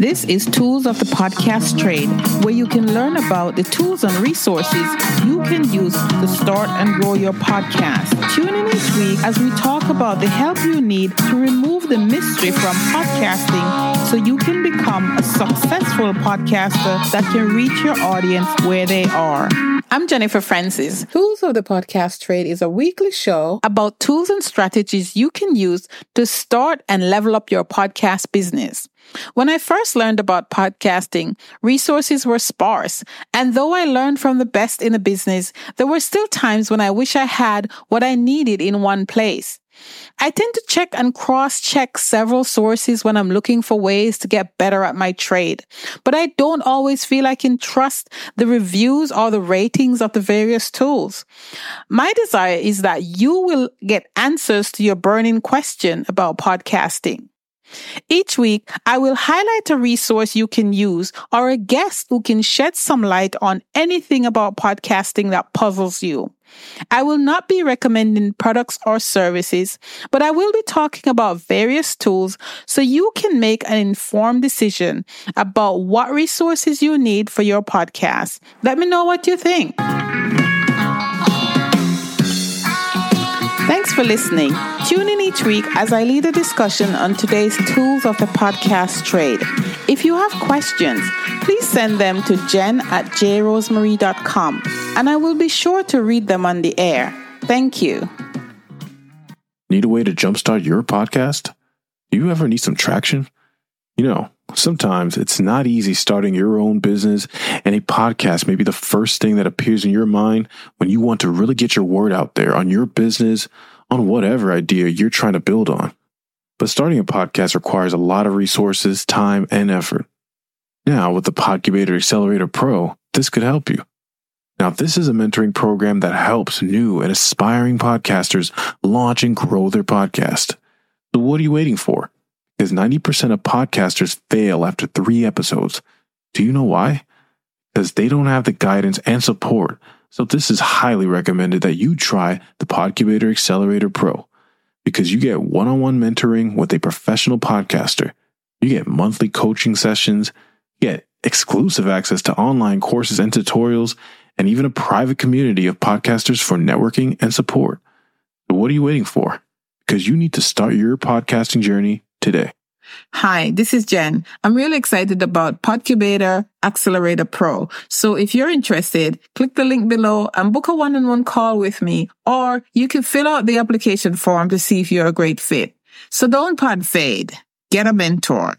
This is Tools of the Podcast Trade, where you can learn about the tools and resources you can use to start and grow your podcast. Tune in each week as we talk about the help you need to remove the mystery from podcasting so you can become a successful podcaster that can reach your audience where they are. I'm Jennifer Francis. Tools of the Podcast Trade is a weekly show about tools and strategies you can use to start and level up your podcast business. When I first learned about podcasting, resources were sparse. And though I learned from the best in the business, there were still times when I wish I had what I needed in one place. I tend to check and cross check several sources when I'm looking for ways to get better at my trade, but I don't always feel I can trust the reviews or the ratings of the various tools. My desire is that you will get answers to your burning question about podcasting. Each week, I will highlight a resource you can use or a guest who can shed some light on anything about podcasting that puzzles you. I will not be recommending products or services, but I will be talking about various tools so you can make an informed decision about what resources you need for your podcast. Let me know what you think. Thanks for listening. Tune in each week as I lead a discussion on today's tools of the podcast trade. If you have questions, please send them to jen at jrosemarie.com and I will be sure to read them on the air. Thank you. Need a way to jumpstart your podcast? Do you ever need some traction? You know, sometimes it's not easy starting your own business, and a podcast may be the first thing that appears in your mind when you want to really get your word out there on your business, on whatever idea you're trying to build on. But starting a podcast requires a lot of resources, time, and effort. Now, with the Podcubator Accelerator Pro, this could help you. Now, this is a mentoring program that helps new and aspiring podcasters launch and grow their podcast. So, what are you waiting for? because 90% of podcasters fail after three episodes. Do you know why? Because they don't have the guidance and support. So this is highly recommended that you try the Podcubator Accelerator Pro because you get one-on-one mentoring with a professional podcaster. You get monthly coaching sessions, get exclusive access to online courses and tutorials, and even a private community of podcasters for networking and support. So what are you waiting for? Because you need to start your podcasting journey today. Hi, this is Jen. I'm really excited about Podcubator Accelerator Pro. So if you're interested, click the link below and book a one-on-one call with me, or you can fill out the application form to see if you're a great fit. So don't pod fade. Get a mentor.